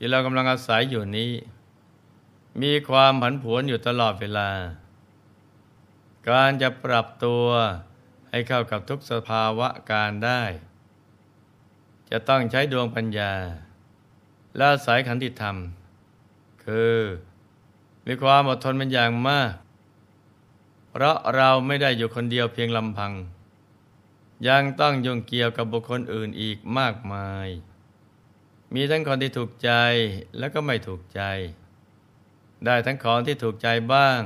ที่เรากำลังอาศัยอยู่นี้ มีความผันผวนอยู่ตลอดเวลา การจะปรับตัวให้เข้ากับทุกสภาวะการได้ จะต้องใช้ดวงปัญญา และสายขันติธรรม คือ มีความอดทนเป็นอย่างมาก เพราะเราไม่ได้อยู่คนเดียวเพียงลำพัง ยังต้องยุ่งเกี่ยวกับบุคคลอื่นอีกมากมาย มีทั้งคนที่ถูกใจและก็ไม่ถูกใจ ได้ทั้งของที่ถูกใจบ้าง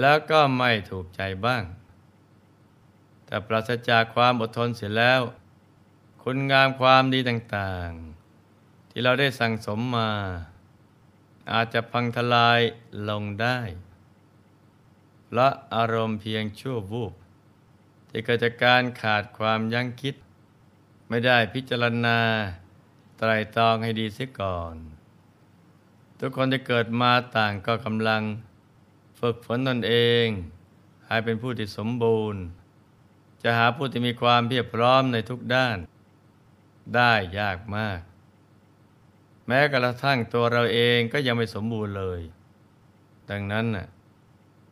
แล้วก็ไม่ถูกใจบ้าง แต่ปราศจากความอดทนเสียแล้ว คุณงามความดีต่างๆ ที่เราได้สั่งสมมา อาจจะพังทลายลงได้ละอารมณ์เพียงชั่ววูบที่เกิดจากการขาดความยั้งคิด ไม่ได้พิจารณา ไตรตรองให้ดีเสียก่อน ทุกคนที่เกิดมาต่างก็กำลัง ฝึกฝนตนเอง ให้เป็นผู้ที่สมบูรณ์ จะหาผู้ที่มีความเพียบพร้อมในทุกด้าน ได้ยากมาก แม้กระทั่งตัวเราเองก็ยังไม่สมบูรณ์เลย ดังนั้นน่ะ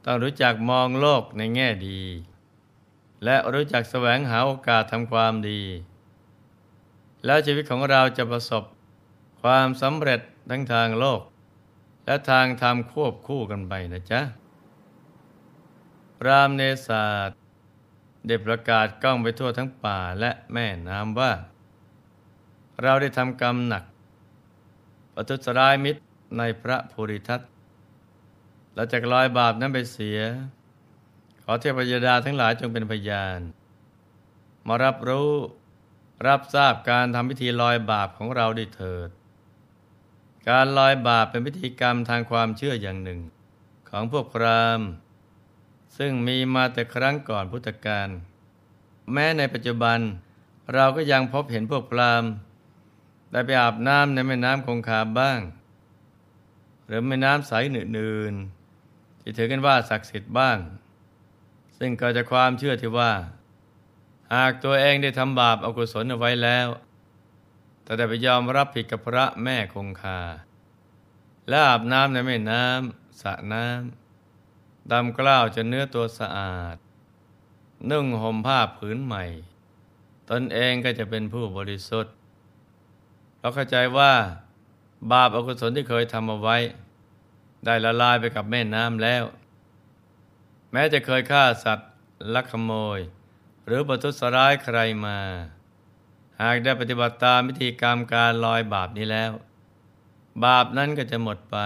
ต้องรู้จักมองโลกในแง่ดี และรู้จักแสวงหาโอกาสทำความดี แล้วชีวิตของเราจะประสบความสำเร็จทั้งทางโลก และทางธรรมควบคู่กันไปนะจ๊ะ รามเนศาสตร์ได้ประกาศก้องไปทั่วทั้งป่าและแม่น้ำว่า เราได้ทำกรรมหนักประทุษร้ายมิตรในพระภูริทัตเราจะลอยบาปนั้นไปเสีย ขอเทพยดาทั้งหลายจงเป็นพยาน มารับรู้ รับทราบการทำพิธีลอยบาปของเราด้วยเถิด การลอยบาปเป็นพิธีกรรมทางความเชื่ออย่างหนึ่ง ของพวกพรามซึ่งมีมาแต่ครั้งก่อนพุทธกาลแม้ในปัจจุบันเราก็ยังพบเห็นพวกพรามได้ไปอาบน้ำในแม่น้ำคงคาบ้าง หรือแม่น้ำใสหนื่นๆที่ถือกันว่าศักดิ์สิทธิ์บ้าง ซึ่งกิดจากความเชื่อที่ว่า หากตัวเองได้ทำบาปอกุศลเอาไว้แล้ว แต่ได้ไปยอมรับผิดกับพระแม่คงคา และอาบน้ำในแม่น้ำสระน้ำดำกล้าวจนเนื้อตัวสะอาด นุ่งห่มผ้าผืนใหม่ ตนเองก็จะเป็นผู้บริสุทธิ์ เราเข้าใจว่า บาปอกุศลที่เคยทำเอาไว้ ได้ละลายไปกับแม่น้ำแล้ว แม้จะเคยฆ่าสัตว์ลักขโมย หรือประทุษร้ายใครมา หากได้ปฏิบัติตามวิธีกรรมการลอยบาปนี้แล้ว บาปนั้นก็จะหมดไป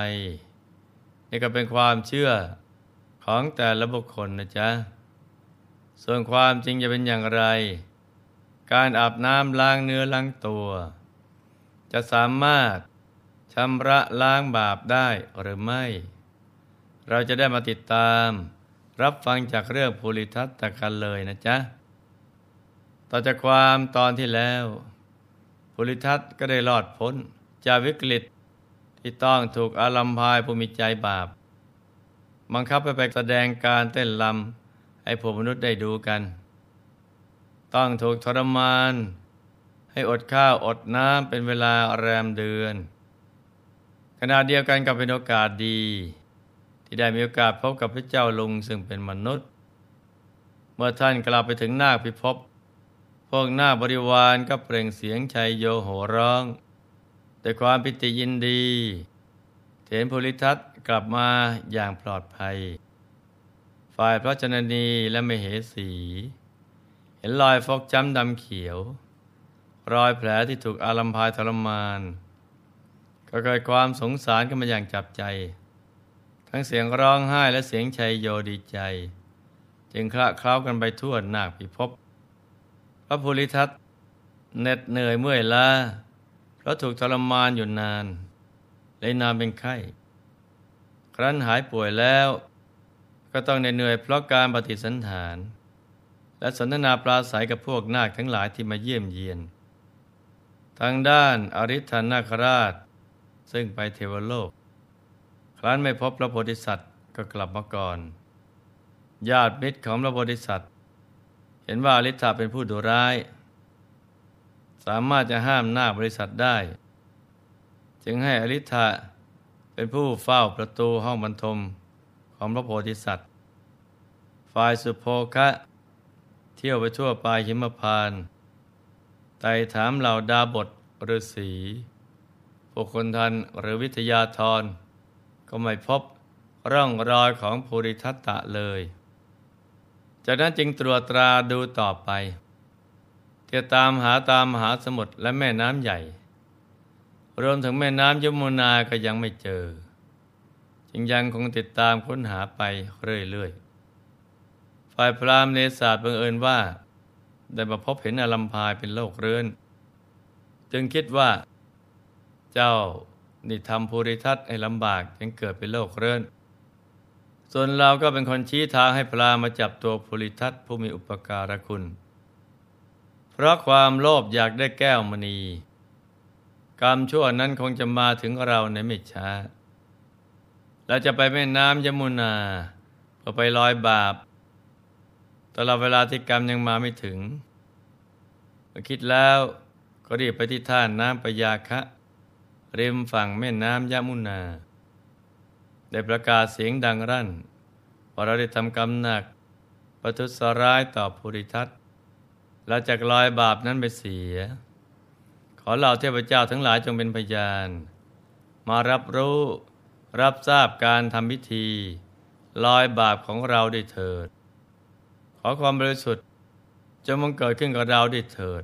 นี่ก็เป็นความเชื่อของแต่ละบุคคลนะจ๊ะ ส่วนความจริงจะเป็นอย่างไร การอาบน้ำล้างเนื้อล้างตัว จะสามารถชำระล้างบาปได้หรือไม่ เราจะได้มาติดตาม รับฟังจากเรื่องภูริทัตตะกันเลยนะจ๊ะ ต่อจากความตอนที่แล้วภูริทัตก็ได้รอดพ้นจากวิกฤตที่ต้องถูกอาลัมพายผู้มีใจบาป บังคับไปไปแสดงการเต้นลำให้ผู้มนุษย์ได้ดูกัน ต้องถูกทรมาน ให้อดข้าวอดน้ำเป็นเวลาแรมเดือน ขณะเดียวกันกับเป็นโอกาสดี ที่ได้มีโอกาสพบกับพระเจ้าลุงซึ่งเป็นมนุษย์ เมื่อท่านกลับไปถึงนาคพิภพ พวกหน้าบริวารก็เปล่งเสียงชัยโยโหร้องแต่ความปิติยินดีเห็นภูริทัตกลับมาอย่างปลอดภัย ฝ่ายพระชนนีและมเหสี เห็นรอยฟกช้ำดำเขียว รอยแผลที่ถูกอารัมพายทรมาน ก็เกิดความสงสารขึ้นมาอย่างจับใจ ทั้งเสียงร้องไห้และเสียงชัยโยดีใจ จึงคละเคล้ากันไปทั่วหนักพิภพ พระภูริทัตเหน็ดเหนื่อยเมื่อยล้าเพราะถูกทรมานอยู่นานเลยนานเป็นไข้ ครั้นหายป่วยแล้ว ก็ต้องเหนื่อยเพราะการปฏิสันฐาน และสนทนาปราศัยกับพวกนาคทั้งหลายที่มาเยี่ยมเยียน ทางด้านอริ t นาคราช ซึ่งไปเทวโลก ครั้นไม่พบพระโพธิสัตว์ก็กลับมาก่อน ญาติมิตรของพระโพธิสัตว์ ห็นว่าอริ t เป็นผู้ดุร้าย สามารถจะห้ามหน้าบริษัทได้ จึงให้อริ t เป็นผู้เฝ้าประตูห้องบรรทมของพระโพธิสัตว์ ฝ่ายสุโภคะเที่ยวไปทั่วปลายหิมพานต์ไต่ถามเหล่าดาบทฤาษีพวกคนทันหรือวิทยาธรก็ไม่พบร่องรอยของภูริทัตตะเลย จากนั้นจึงตรวจตราดูต่อไปเที่ยตามหาตามมหาสมุทรและแม่น้ำใหญ่ รวมถึงแม่น้ำยมุนาก็ยังไม่เจอ จึงยังคงติดตามค้นหาไปเรื่อยๆ ฝ่ายพรามเนศาสตร์บังเอิญว่า ได้มาพบเห็นอลัมพายเป็นโรคเรื้อน จึงคิดว่า เจ้านี่ทำภูริทัตให้ลำบากจึงเกิดเป็นโรคเรื้อน ส่วนเราก็เป็นคนชี้ทางให้พรามมาจับตัวภูริทัตผู้มีอุปการะคุณ เพราะความโลภอยากได้แก้วมณี กรรมชั่วนั้นคงจะมาถึงเราในไม่ช้าเราจะไปแม่น้ำยมุนาเพื่อไปลอยบาปตลอดเวลาที่กรรมยังมาไม่ถึงเมื่อคิดแล้วก็รีบไปที่ท่าน้ำปยาคะ ริมฝั่งแม่น้ำยมุนา ได้ประกาศเสียงดังรั่นว่าเราได้ทำกรรมหนัก ประทุษร้ายต่อภูริทัตและจากลอยบาปนั้นไปเสีย ขอเหล่าเทพเจ้าทั้งหลายจงเป็นพยาน มารับรู้รับทราบการทำพิธี ลอยบาปของเราด้วยเถิด ขอความบริสุทธิ์จะมังเกิดขึ้นกับเราด้วยเถิด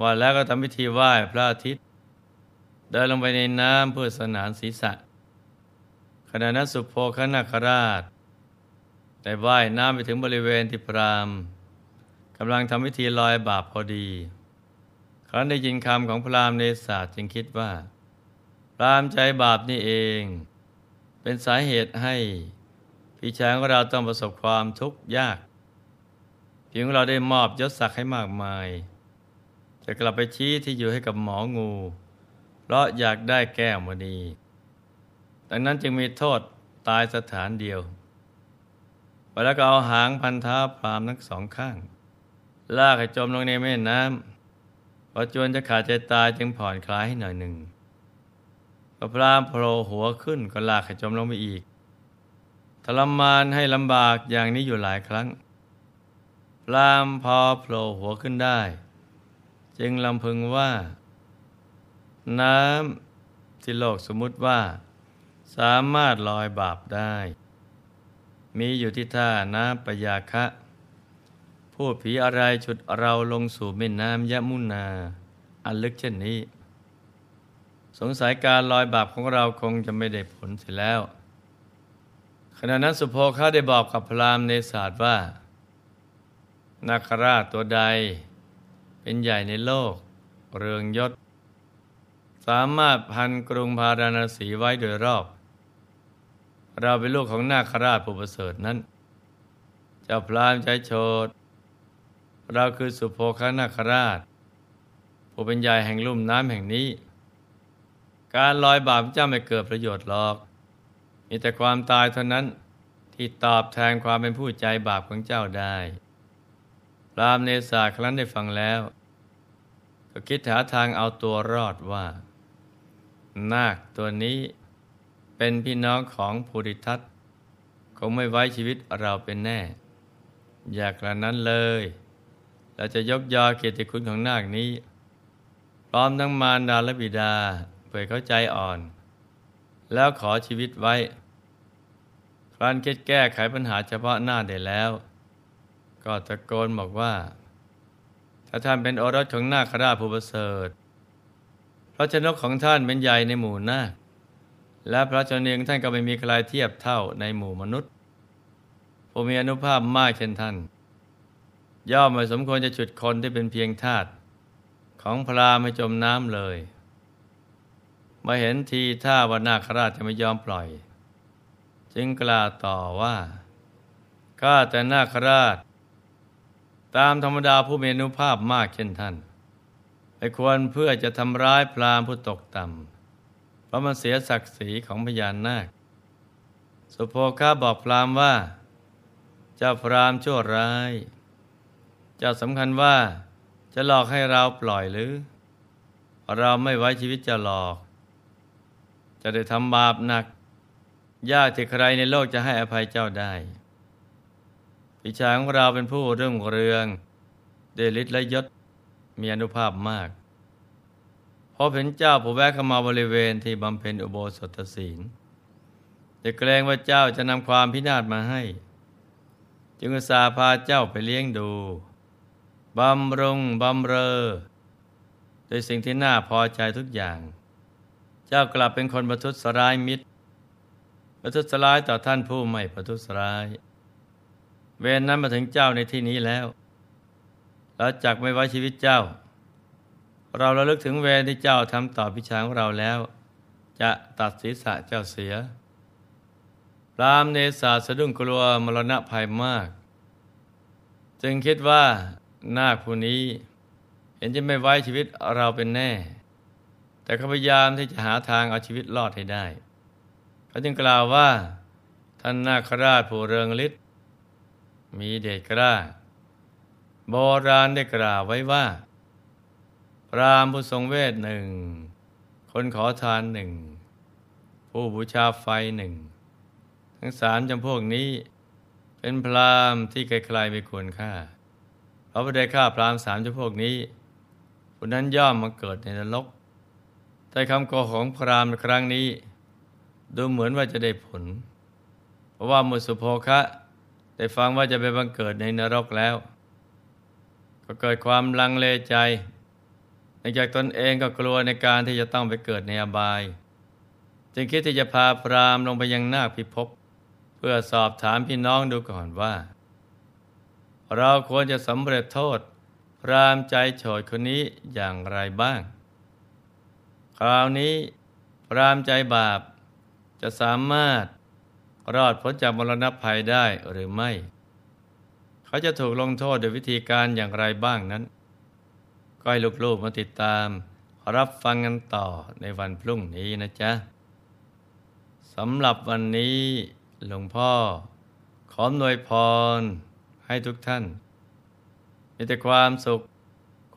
ว่าแล้วก็ทำพิธีไหว้พระอาทิตย์ เดินลงไปในน้ำเพื่อสนานศีรษะ ขณะนั้นสุโภคนาคราช ได้ว่ายน้ำไปถึงบริเวณที่พรามกำลังทำพิธีลอยบาปพอดีครั้นได้ยินคำของพรามเนศาสจึงคิดว่าตามใจบาปนี่เอง เป็นสาเหตุให้พี่ชายของเราต้องประสบความทุกข์ยากเพียงเราได้มอบยศศักดิ์ให้มากมาย จะกลับไปชี้ที่อยู่ให้กับหมองู เพราะอยากได้แก้วมณี ดังนั้นจึงมีโทษตายสถานเดียวไปแล้วก็เอาหางพันท้าพรามทั้งสองข้าง ลากให้จมลงในแม่น้ำพอจวนจะขาดใจตายจึงผ่อนคลายให้หน่อยหนึ่งพอพรามโผล่หัวขึ้นก็ลากให้จมลงไปอีกทรมานให้ลำบากอย่างนี้อยู่หลายครั้ง พรามพอโผล่หัวขึ้นได้ จึงลำพึงว่า น้ำที่โลกสมมุติว่า สามารถลอยบาปได้ มีอยู่ที่ท่าน้ำปยาคะ ผู้ผีอะไรฉุดเราลงสู่แม่น้ำยะมุนา อันลึกเช่นนี้ สงสัยการลอยบาปของเราคงจะไม่ได้ผลเสียแล้ว ขณะนั้นสุโภคาได้บอกกับพรามในศาสตร์ว่า นาคราชตัวใด เป็นใหญ่ในโลก เรืองยศสามารถพันกรุงพาราณสีไว้โดยรอบ เราเป็นลูกของนาคราชผู้ประเสริฐนั้น เจ้าพรามใจโชดเราคือสุโภคนาคราช ผู้เป็นใหญ่แห่งลุ่มน้ำแห่งนี้ การลอยบาปเจ้าไม่เกิดประโยชน์หรอก มีแต่ความตายเท่านั้นที่ตอบแทนความเป็นผู้ใจบาปของเจ้าได้พรามเนศาครั้นได้ฟังแล้ว ก็คิดหาทางเอาตัวรอดว่า นาคตัวนี้ เป็นพี่น้องของภูริทัตคงไม่ไว้ชีวิตเราเป็นแน่ อยากกระนั้นเลย เราจะยกยอเกียรติคุณของนาคนี้ พร้อมทั้งมารดาและบิดาเพื่อเขาใจอ่อน แล้วขอชีวิตไว้ ครั้นคิดแก้ไขปัญหาเฉพาะหน้าได้แล้ว ก็ตะโกนบอกว่า ถ้าท่านเป็นโอรสของนาคราชผู้ประเสริฐพระชนกของท่านเป็นใหญ่ในหมู่นาค และพระชนนีงท่านก็ไม่มีใครเทียบเท่าในหมู่มนุษย์ผู้มีอนุภาพมากเช่นท่าน ย่อมไม่สมควรจะฉุดคนที่เป็นเพียงทาสของพราหมณ์ไม่จมน้ำเลยมาเห็นทีท่าว่านาคราชจะไม่ยอมปล่อย จึงกล่าวต่อว่าข้าแต่นาคราช ตามธรรมดาผู้มีอนุภาพมากเช่นท่านไม่ควรเพื่อจะทำร้ายพราหมณ์ผู้ตกต่ำ เพราะมันเสียศักดิ์ศรีของพญานาค สุโภคาบอกพรามว่า เจ้าพรามชั่วร้าย เจ้าสำคัญว่าจะหลอกให้เราปล่อยหรือ เราไม่ไว้ชีวิตจะหลอก จะได้ทำบาปหนัก ยากที่ใครในโลกจะให้อภัยเจ้าได้พิชาของเราเป็นผู้เรื่องเรืองเดลิตและยศมีอนุภาพมาก พอเห็นเจ้าผู้แวะเข้ามาบริเวณที่บำเพ็ญอุโบสถศีลจะเกรงว่าเจ้าจะนำความพินาศมาให้ จึงอุตส่าห์พาเจ้าไปเลี้ยงดูบำรุงบำเรอโดยสิ่งที่น่าพอใจทุกอย่าง เจ้ากลับเป็นคนประทุษร้ายมิตร ประทุษร้ายต่อท่านผู้ไม่ประทุษร้าย เวรนั้นมาถึงเจ้าในที่นี้แล้วเราจักไม่ไว้ชีวิตเจ้า เราระลึกถึงเวรที่เจ้าทำต่อพิชาของเราแล้ว จะตัดศีรษะเจ้าเสียพรามเนศาสะดุ้งกลัวมรณะภัยมาก จึงคิดว่านาคผู้นี้ เห็นจะไม่ไว้ชีวิตเราเป็นแน่ แต่เขาพยายามที่จะหาทางเอาชีวิตรอดให้ได้เขาจึงกล่าวว่า ท่านนาคราชผู้เรืองฤทธิ์มีเดชกล้าโบราณได้กล่าวไว้ว่า รามผู้ทรงเวทหนึ่ง คนขอทานหนึ่ง ผู้บูชาไฟหนึ่ง ทั้งสามจำพวกนี้ เป็นพรามที่ใครๆไม่ควรฆ่าเพราะไม่ได้ฆ่าพรามสามจำพวกนี้ผู้นั้นย่อมมาเกิดในนรก แต่คำโกของพรามในครั้งนี้ ดูเหมือนว่าจะได้ผล เพราะว่ามุสุโภคะได้ฟังว่าจะไปบังเกิดในนรกแล้ว ก็เกิดความลังเลใจ เนื่องจากตนเองก็กลัวในการที่จะต้องไปเกิดในอบาย จึงคิดที่จะพาพรามลงไปยังนาคพิภพเพื่อสอบถามพี่น้องดูก่อนว่า เราควรจะสำเร็จโทษพรามใจโฉดคนนี้อย่างไรบ้าง คราวนี้พรามใจบาปจะสามารถรอดพ้นจากมรณะภัยได้หรือไม่ เขาจะถูกลงโทษโดยวิธีการอย่างไรบ้างนั้น ก็ให้ลูกๆมาติดตาม รับฟังกันต่อในวันพรุ่งนี้นะจ๊ะสำหรับวันนี้หลวงพ่อ ขอหน่วยพร ให้ทุกท่าน มีแต่ความสุข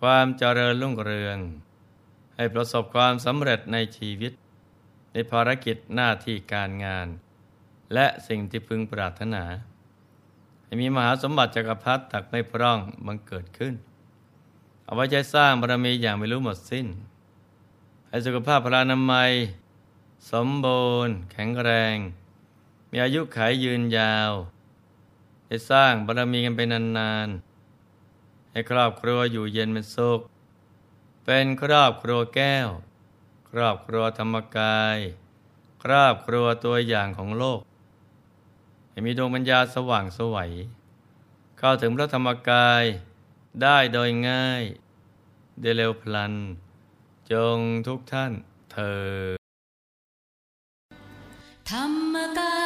ความเจริญรุ่งเรือง ให้ประสบความสำเร็จในชีวิต ในภารกิจหน้าที่การงาน และสิ่งที่พึงปรารถนา ให้มีมหาสมบัติจักรพรรดิตักไม่พร่องบังเกิดขึ้น เอาไว้ใช้สร้างบารมีอย่างไม่รู้หมดสิ้น ให้สุขภาพพลานามัย สมบูรณ์แข็งแรง มีอายุขัยยืนยาวให้สร้างบารมีกันไปนานๆ ให้ครอบครัวอยู่เย็นเป็นสุข เป็นครอบครัวแก้ว ครอบครัวธรรมกาย ครอบครัวตัวอย่างของโลก ให้มีดวงปัญญาสว่างสวัยเข้าถึงพระธรรมกายได้โดยง่าย ได้เร็วพลัน จงทุกท่านเธอธรรมกาย